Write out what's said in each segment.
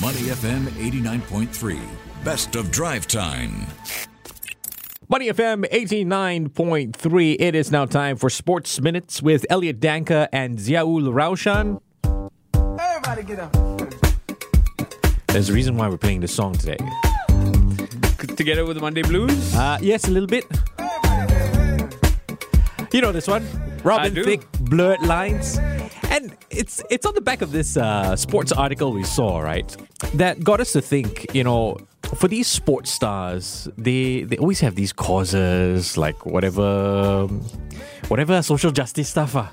Money FM 89.3. Best of drive time. Money FM 89.3. It is now time for Sports Minutes with Elliot Danker and Ziaul Raushan. Everybody get up. There's a reason why we're playing this song today. Together with the Monday Blues? Uh, yes, a little bit. You know this one? Robin do. Thicke, Blurred Lines. And it's it's on the back of this uh, sports article we saw, right? That got us to think, you know, for these sports stars, they they always have these causes, like whatever whatever social justice stuff. Uh.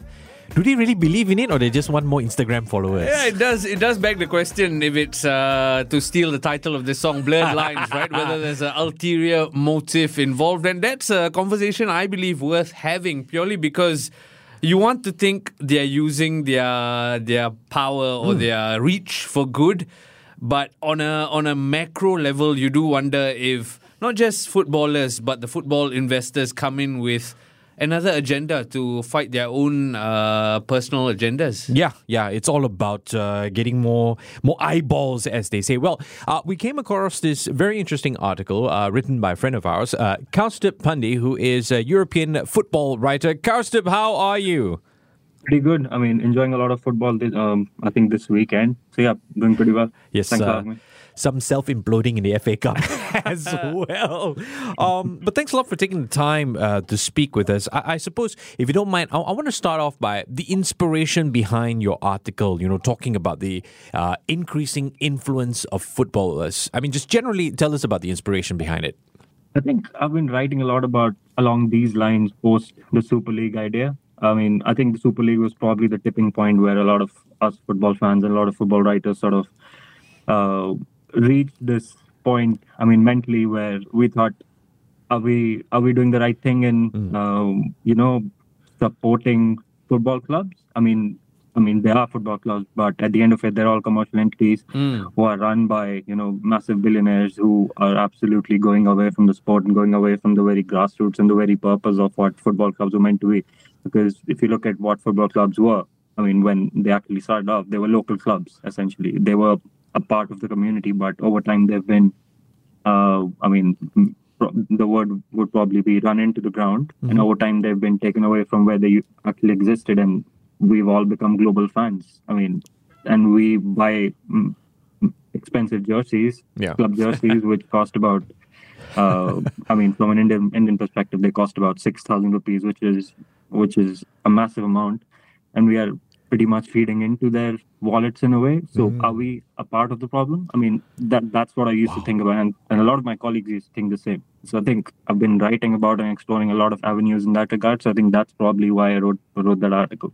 Do they really believe in it or they just want more Instagram followers? Yeah, it does. It does beg the question if it's uh, to steal the title of this song, "Blurred Lines," right? Whether there's an ulterior motive involved, and that's a conversation I believe worth having purely because you want to think they're using their their power or hmm. their reach for good, but on a on a macro level, you do wonder if not just footballers but the football investors come in with another agenda to fight their own uh, personal agendas. Yeah, yeah, it's all about uh, getting more more eyeballs, as they say. Well, uh, we came across this very interesting article uh, written by a friend of ours, uh, Kaustubh Panday, who is a European football writer. Kaustubh, how are you? Pretty good. I mean, enjoying a lot of football. This, um, I think this weekend. So yeah, doing pretty well. Yes, Thanks for having me. some self imploding in the FA Cup as well. Um, but thanks a lot for taking the time uh, to speak with us. I, I suppose, if you don't mind, I, I want to start off by the inspiration behind your article, you know, talking about the uh, increasing influence of footballers. I mean, just generally tell us about the inspiration behind it. I think I've been writing a lot about along these lines post the Super League idea. I mean, I think the Super League was probably the tipping point where a lot of us football fans and a lot of football writers sort of uh, reached this point. I mean, mentally, where we thought, are we are we doing the right thing in um, you know supporting football clubs? I mean, I mean they are football clubs, but at the end of it, they're all commercial entities who are run by you know massive billionaires who are absolutely going away from the sport and going away from the very grassroots and the very purpose of what football clubs were meant to be. Because if you look at what football clubs were, I mean, when they actually started off, they were local clubs essentially. They were a part of the community, but over time they've been, uh, I mean, pro- the word would probably be run into the ground, and over time they've been taken away from where they actually existed, and we've all become global fans. I mean, and we buy mm, mm, expensive jerseys, Yeah. club jerseys, which cost about. Uh, I mean, from an Indian Indian perspective, they cost about six thousand rupees, which is which is a massive amount, and we are pretty much feeding into their wallets in a way. So, mm. are we a part of the problem? I mean, that that's what I used to think about, and, and a lot of my colleagues used to think the same. So, I think I've been writing about and exploring a lot of avenues in that regard. So, I think that's probably why I wrote wrote that article.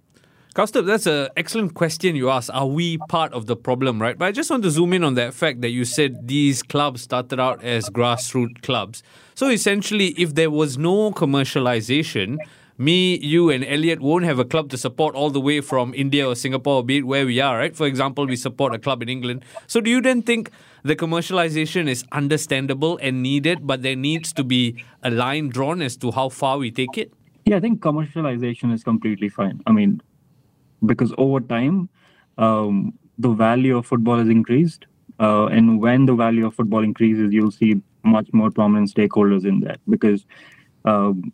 Kaustubh, that's an excellent question you asked. Are we part of the problem, right? But I just want to zoom in on that fact that you said these clubs started out as grassroots clubs. So essentially, if there was no commercialization, me, you, and Elliot won't have a club to support all the way from India or Singapore, or be it where we are, right? For example, we support a club in England. So do you then think the commercialization is understandable and needed, but there needs to be a line drawn as to how far we take it? Yeah, I think commercialization is completely fine. I mean, because over time, um, the value of football has increased. Uh, and when the value of football increases, you'll see much more prominent stakeholders in that. Because, um,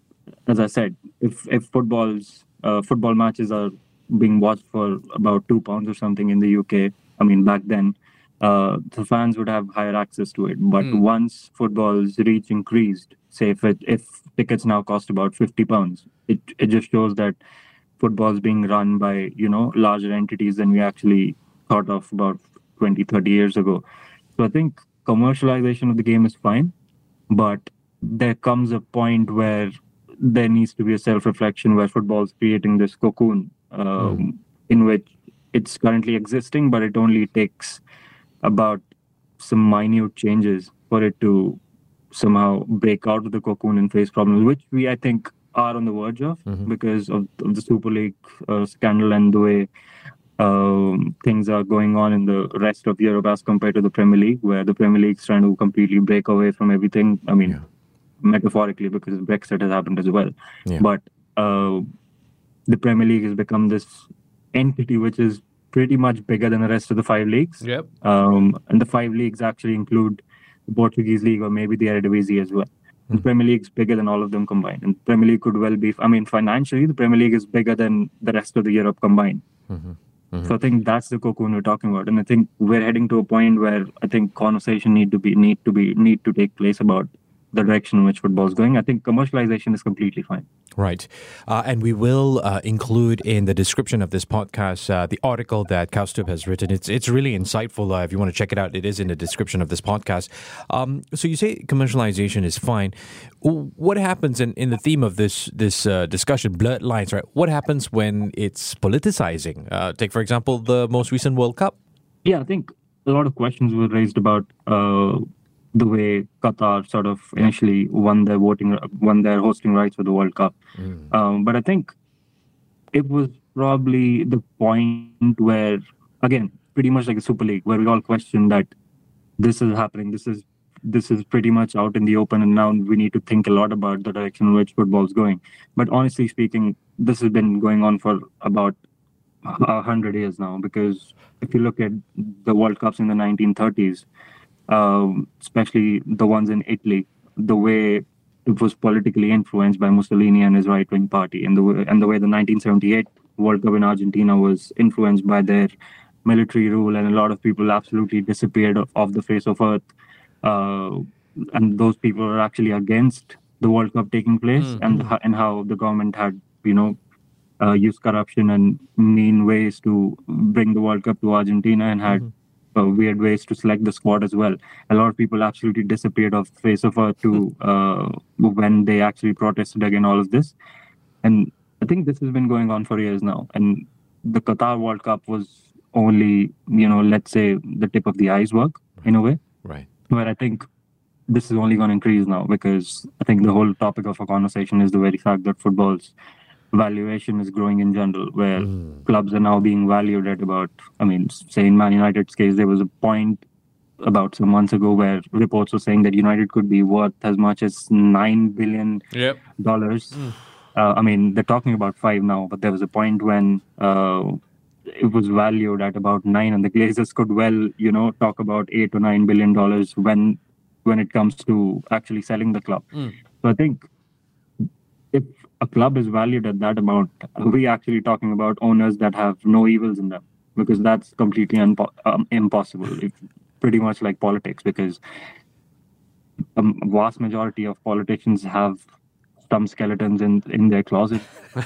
as I said, if if footballs uh, football matches are being watched for about two pounds or something in the UK, I mean back then, uh, the fans would have higher access to it. But once football's reach increased, say if it, if tickets now cost about fifty pounds, it it just shows that football's being run by you know larger entities than we actually thought of about 20 30 years ago so i think commercialization of the game is fine but there comes a point where there needs to be a self-reflection where football is creating this cocoon um, in which it's currently existing but it only takes about some minute changes for it to somehow break out of the cocoon and face problems, which we I think are on the verge of because of, of the Super League uh, scandal and the way um, things are going on in the rest of Europe as compared to the Premier League, where the Premier League's trying to completely break away from everything. I mean, metaphorically because Brexit has happened as well, Yeah. but uh, the Premier League has become this entity which is pretty much bigger than the rest of the five leagues. Yep. Um, and the five leagues actually include the Portuguese league or maybe the Eredivisie as well. The Premier League's bigger than all of them combined, and Premier League could well be. I mean, financially, the Premier League is bigger than the rest of the Europe combined. So I think that's the cocoon we're talking about, and I think we're heading to a point where I think conversation need to be need to be need to take place about the direction in which football is going. I think commercialization is completely fine. Right. Uh, and we will uh, include in the description of this podcast uh, the article that Kaustubh has written. It's it's really insightful. Uh, if you want to check it out, it is in the description of this podcast. Um, so you say commercialization is fine. What happens in, in the theme of this this uh, discussion, blurred lines, right? What happens when it's politicizing? Uh, take, for example, the most recent World Cup. Yeah, I think a lot of questions were raised about uh, the way Qatar sort of initially won their voting, won their hosting rights for the World Cup. Um, but I think it was probably the point where, again, pretty much like a Super League, where we all questioned that this is happening, this is this is pretty much out in the open, and now we need to think a lot about the direction in which football's going. But honestly speaking, this has been going on for about a hundred years now because if you look at the World Cups in the 1930s, um, especially the ones in Italy, the way it was politically influenced by Mussolini and his right-wing party, and the way, and the way the 1978 World Cup in Argentina was influenced by their military rule, and a lot of people absolutely disappeared off the face of earth. Uh, and those people are actually against the World Cup taking place, and ho- and how the government had, you know, uh, used corruption and mean ways to bring the World Cup to Argentina and had uh, weird ways to select the squad as well. A lot of people absolutely disappeared off the face of earth to uh, when they actually protested against all of this. And I think this has been going on for years now. And the Qatar World Cup was only, you know, let's say the tip of the iceberg in a way Right. but I think this is only going to increase now because I think the whole topic of our conversation is the very fact that football's valuation is growing in general, where clubs are now being valued at about, I mean, say in Man United's case, there was a point about some months ago where reports were saying that United could be worth as much as nine billion Yep. dollars. Uh, I mean, they're talking about five now, but there was a point when uh, it was valued at about nine, and the Glazers could well, you know, talk about eight or nine billion dollars when when it comes to actually selling the club. So I think if a club is valued at that amount, are we actually talking about owners that have no evils in them? Because that's completely unpo- um, impossible. It's pretty much like politics, because a vast majority of politicians have some skeletons in in their closet,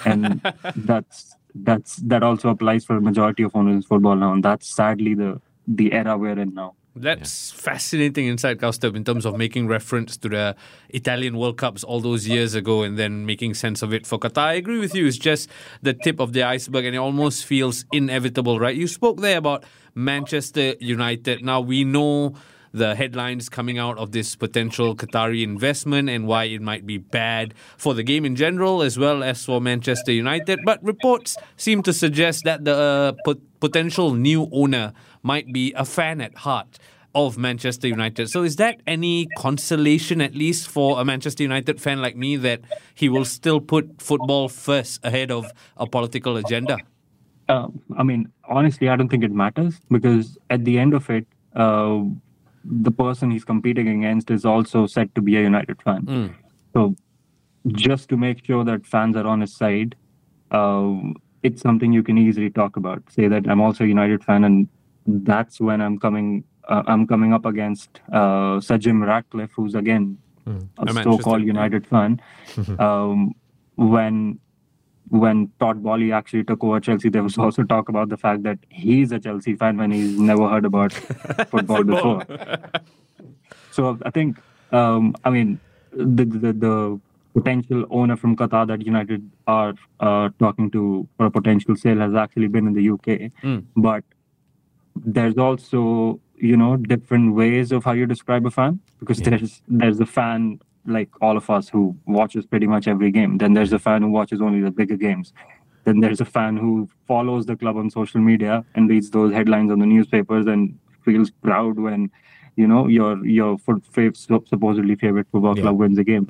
and that's that's that also applies for a majority of owners in football now, and that's sadly the the era we're in now. That's fascinating insight, Kaustubh, in terms of making reference to the Italian World Cups all those years ago and then making sense of it for Qatar. I agree with you. It's just the tip of the iceberg and it almost feels inevitable, right? You spoke there about Manchester United. Now, we know the headlines coming out of this potential Qatari investment and why it might be bad for the game in general as well as for Manchester United. But reports seem to suggest that the uh, pot- potential new owner might be a fan at heart of Manchester United. So is that any consolation at least for a Manchester United fan like me that he will still put football first ahead of a political agenda? Uh, I mean, honestly, I don't think it matters because at the end of it, uh, the person he's competing against is also said to be a United fan. So, just to make sure that fans are on his side, um, it's something you can easily talk about. Say that I'm also a United fan, and that's when I'm coming. Uh, I'm coming up against uh, Sir Jim Ratcliffe, who's again A a so-called United fan. um, when when Todd Boehly actually took over Chelsea, there was also talk about the fact that he's a Chelsea fan when he's never heard about football before. So I think, um, I mean, the, the the potential owner from Qatar that United are uh, talking to for a potential sale has actually been in the UK, but there's also you know different ways of how you describe a fan because there's there's a fan like all of us who watches pretty much every game. Then there's a fan who watches only the bigger games. Then there's a fan who follows the club on social media and reads those headlines on the newspapers and feels proud when you know your your foot, supposedly favorite football club wins a game.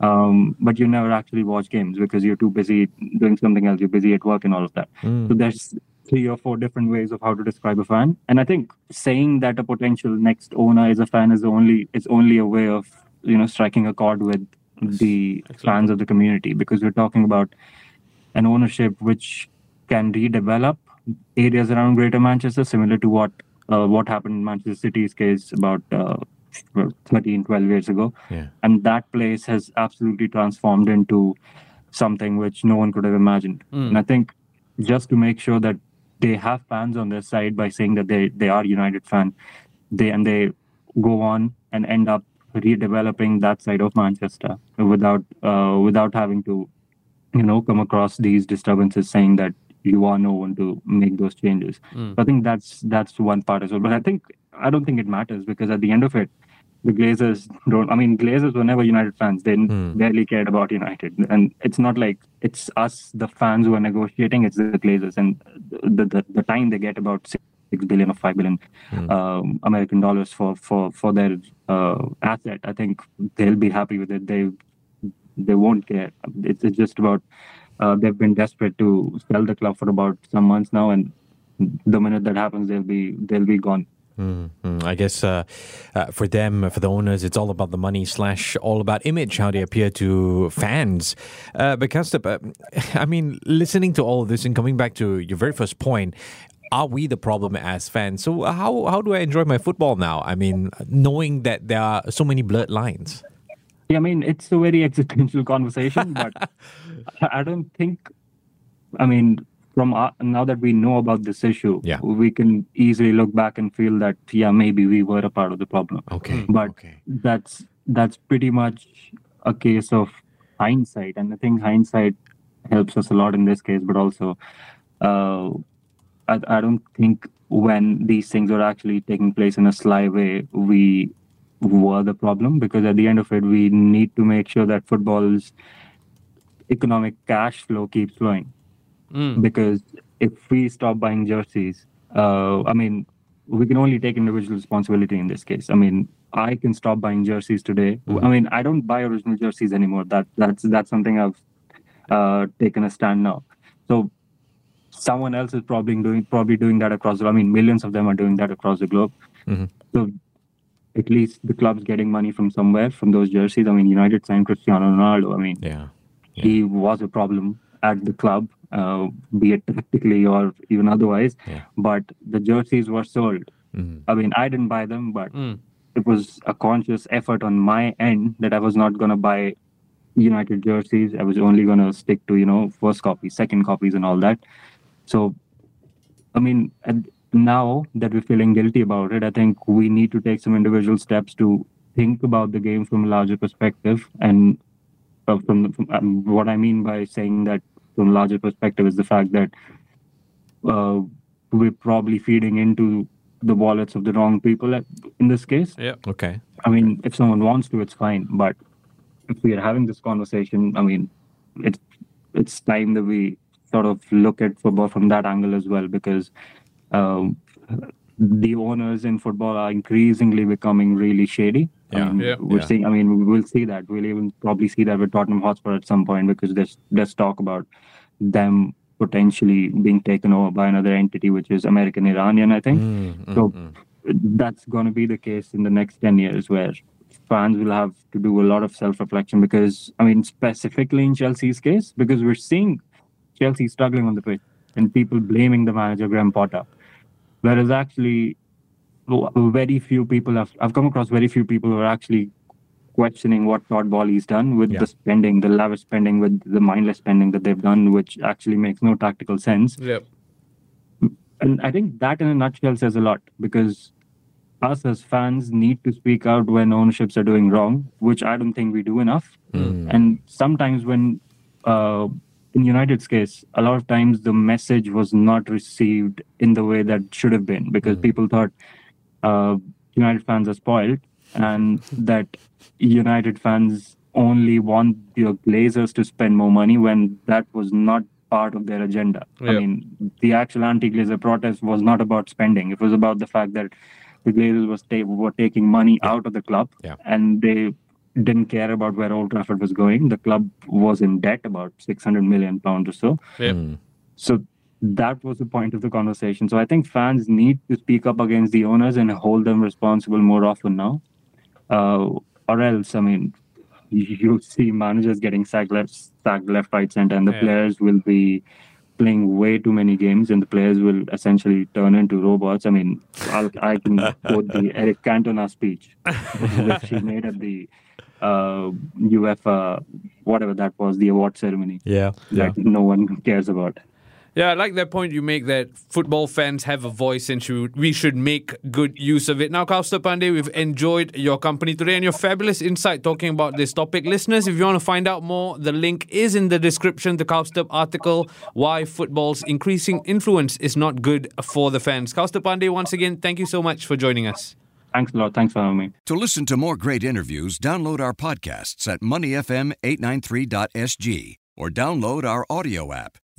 Um, but you never actually watch games because you're too busy doing something else. You're busy at work and all of that. So there's three or four different ways of how to describe a fan. And I think saying that a potential next owner is a fan is only is only a way of you know striking a chord with the fans of the community because we're talking about an ownership which can redevelop areas around Greater Manchester, similar to what uh, what happened in Manchester City's case about uh, 13, 12 years ago. Yeah. And that place has absolutely transformed into something which no one could have imagined. And I think just to make sure that they have fans on their side by saying that they, they are United fan, they and they go on and end up redeveloping that side of Manchester without uh, without having to you know come across these disturbances saying that you are no one to make those changes. So I think that's that's one part as well. But I think I don't think it matters because at the end of it, the Glazers don't. I mean, Glazers were never United fans. They barely cared about United, and it's not like it's us, the fans, who are negotiating. It's the Glazers, and the the, the time they get about six billion or five billion um, American dollars for for for their uh, asset, I think they'll be happy with it. They they won't care. It's, it's just about uh, they've been desperate to sell the club for about some months now, and the minute that happens, they'll be they'll be gone. Mm, I guess uh, uh, for them, for the owners, it's all about the money slash all about image, how they appear to fans. Uh, but Kaustubh, uh, I mean, listening to all of this and coming back to your very first point, are we the problem as fans? So how how do I enjoy my football now? I mean, knowing that there are so many blurred lines. Yeah, I mean, it's a very existential conversation, but I don't think, I mean, from our, now that we know about this issue, Yeah. we can easily look back and feel that, yeah, maybe we were a part of the problem. Okay, But okay. that's that's pretty much a case of hindsight, and I think hindsight helps us a lot in this case. But also, uh, I, I don't think when these things are actually taking place in a sly way, we were the problem because at the end of it, we need to make sure that football's economic cash flow keeps flowing. Because if we stop buying jerseys, uh, I mean, we can only take individual responsibility in this case. I mean, I can stop buying jerseys today. I mean, I don't buy original jerseys anymore. That that's that's something I've uh, taken a stand now. So someone else is probably doing probably doing that across. The, I mean, millions of them are doing that across the globe. So at least the club's getting money from somewhere from those jerseys. I mean, United signed Cristiano Ronaldo. I mean, Yeah. he was a problem at the club, uh, be it tactically or even otherwise. Yeah. But the jerseys were sold. I mean, I didn't buy them, but it was a conscious effort on my end that I was not going to buy United jerseys. I was only going to stick to, you know, first copies, second copies, and all that. So, I mean, now that we're feeling guilty about it, I think we need to take some individual steps to think about the game from a larger perspective. And uh, from, the, from um, what I mean by saying that from a larger perspective is the fact that uh, we're probably feeding into the wallets of the wrong people at- in this case. Yeah. Okay. I mean, if someone wants to, it's fine. But if we are having this conversation, I mean, it's it's time that we sort of look at football from that angle as well, because um, the owners in football are increasingly becoming really shady. Yeah. I mean, Yeah. we're Yeah. seeing. I mean, we'll see that. We'll even probably see that with Tottenham Hotspur at some point because there's there's talk about them potentially being taken over by another entity, which is American Iranian, I think. Mm, mm So mm. that's going to be the case in the next 10 years where fans will have to do a lot of self reflection because, I mean, specifically in Chelsea's case, because we're seeing Chelsea struggling on the pitch and people blaming the manager, Graham Potter. Whereas actually, w- very few people have, I've come across very few people who are actually questioning what Todd Boehly's done with Yeah. the spending, the lavish spending, with the mindless spending that they've done, which actually makes no tactical sense Yep. and I think that in a nutshell says a lot because us as fans need to speak out when ownerships are doing wrong, which I don't think we do enough. And sometimes when, uh, in United's case, a lot of times the message was not received in the way that should have been because people thought uh, United fans are spoiled and that United fans only want the Glazers to spend more money when that was not part of their agenda. I mean, the actual anti-Glazer protest was not about spending. It was about the fact that the Glazers was ta- were taking money out of the club Yeah. and they didn't care about where Old Trafford was going. The club was in debt about 600 million pounds or so. Yep. So that was the point of the conversation. So I think fans need to speak up against the owners and hold them responsible more often now. Uh, or else, I mean, you see managers getting sacked left, sacked left, right, center, and the Yeah. players will be playing way too many games, and the players will essentially turn into robots. I mean, I'll, I can quote the Eric Cantona speech, which he made at the uh, UEFA, whatever that was, the award ceremony Yeah. that no one cares about. Yeah, I like that point you make that football fans have a voice and should, we should make good use of it. Now, Kaustav Pandey, we've enjoyed your company today and your fabulous insight talking about this topic. Listeners, if you want to find out more, the link is in the description. The Kaustav article, Why Football's Increasing Influence is Not Good for the Fans. Kaustav Pandey, once again, thank you so much for joining us. Thanks a lot. Thanks for having me. To listen to more great interviews, download our podcasts at moneyfm893.sg or download our audio app.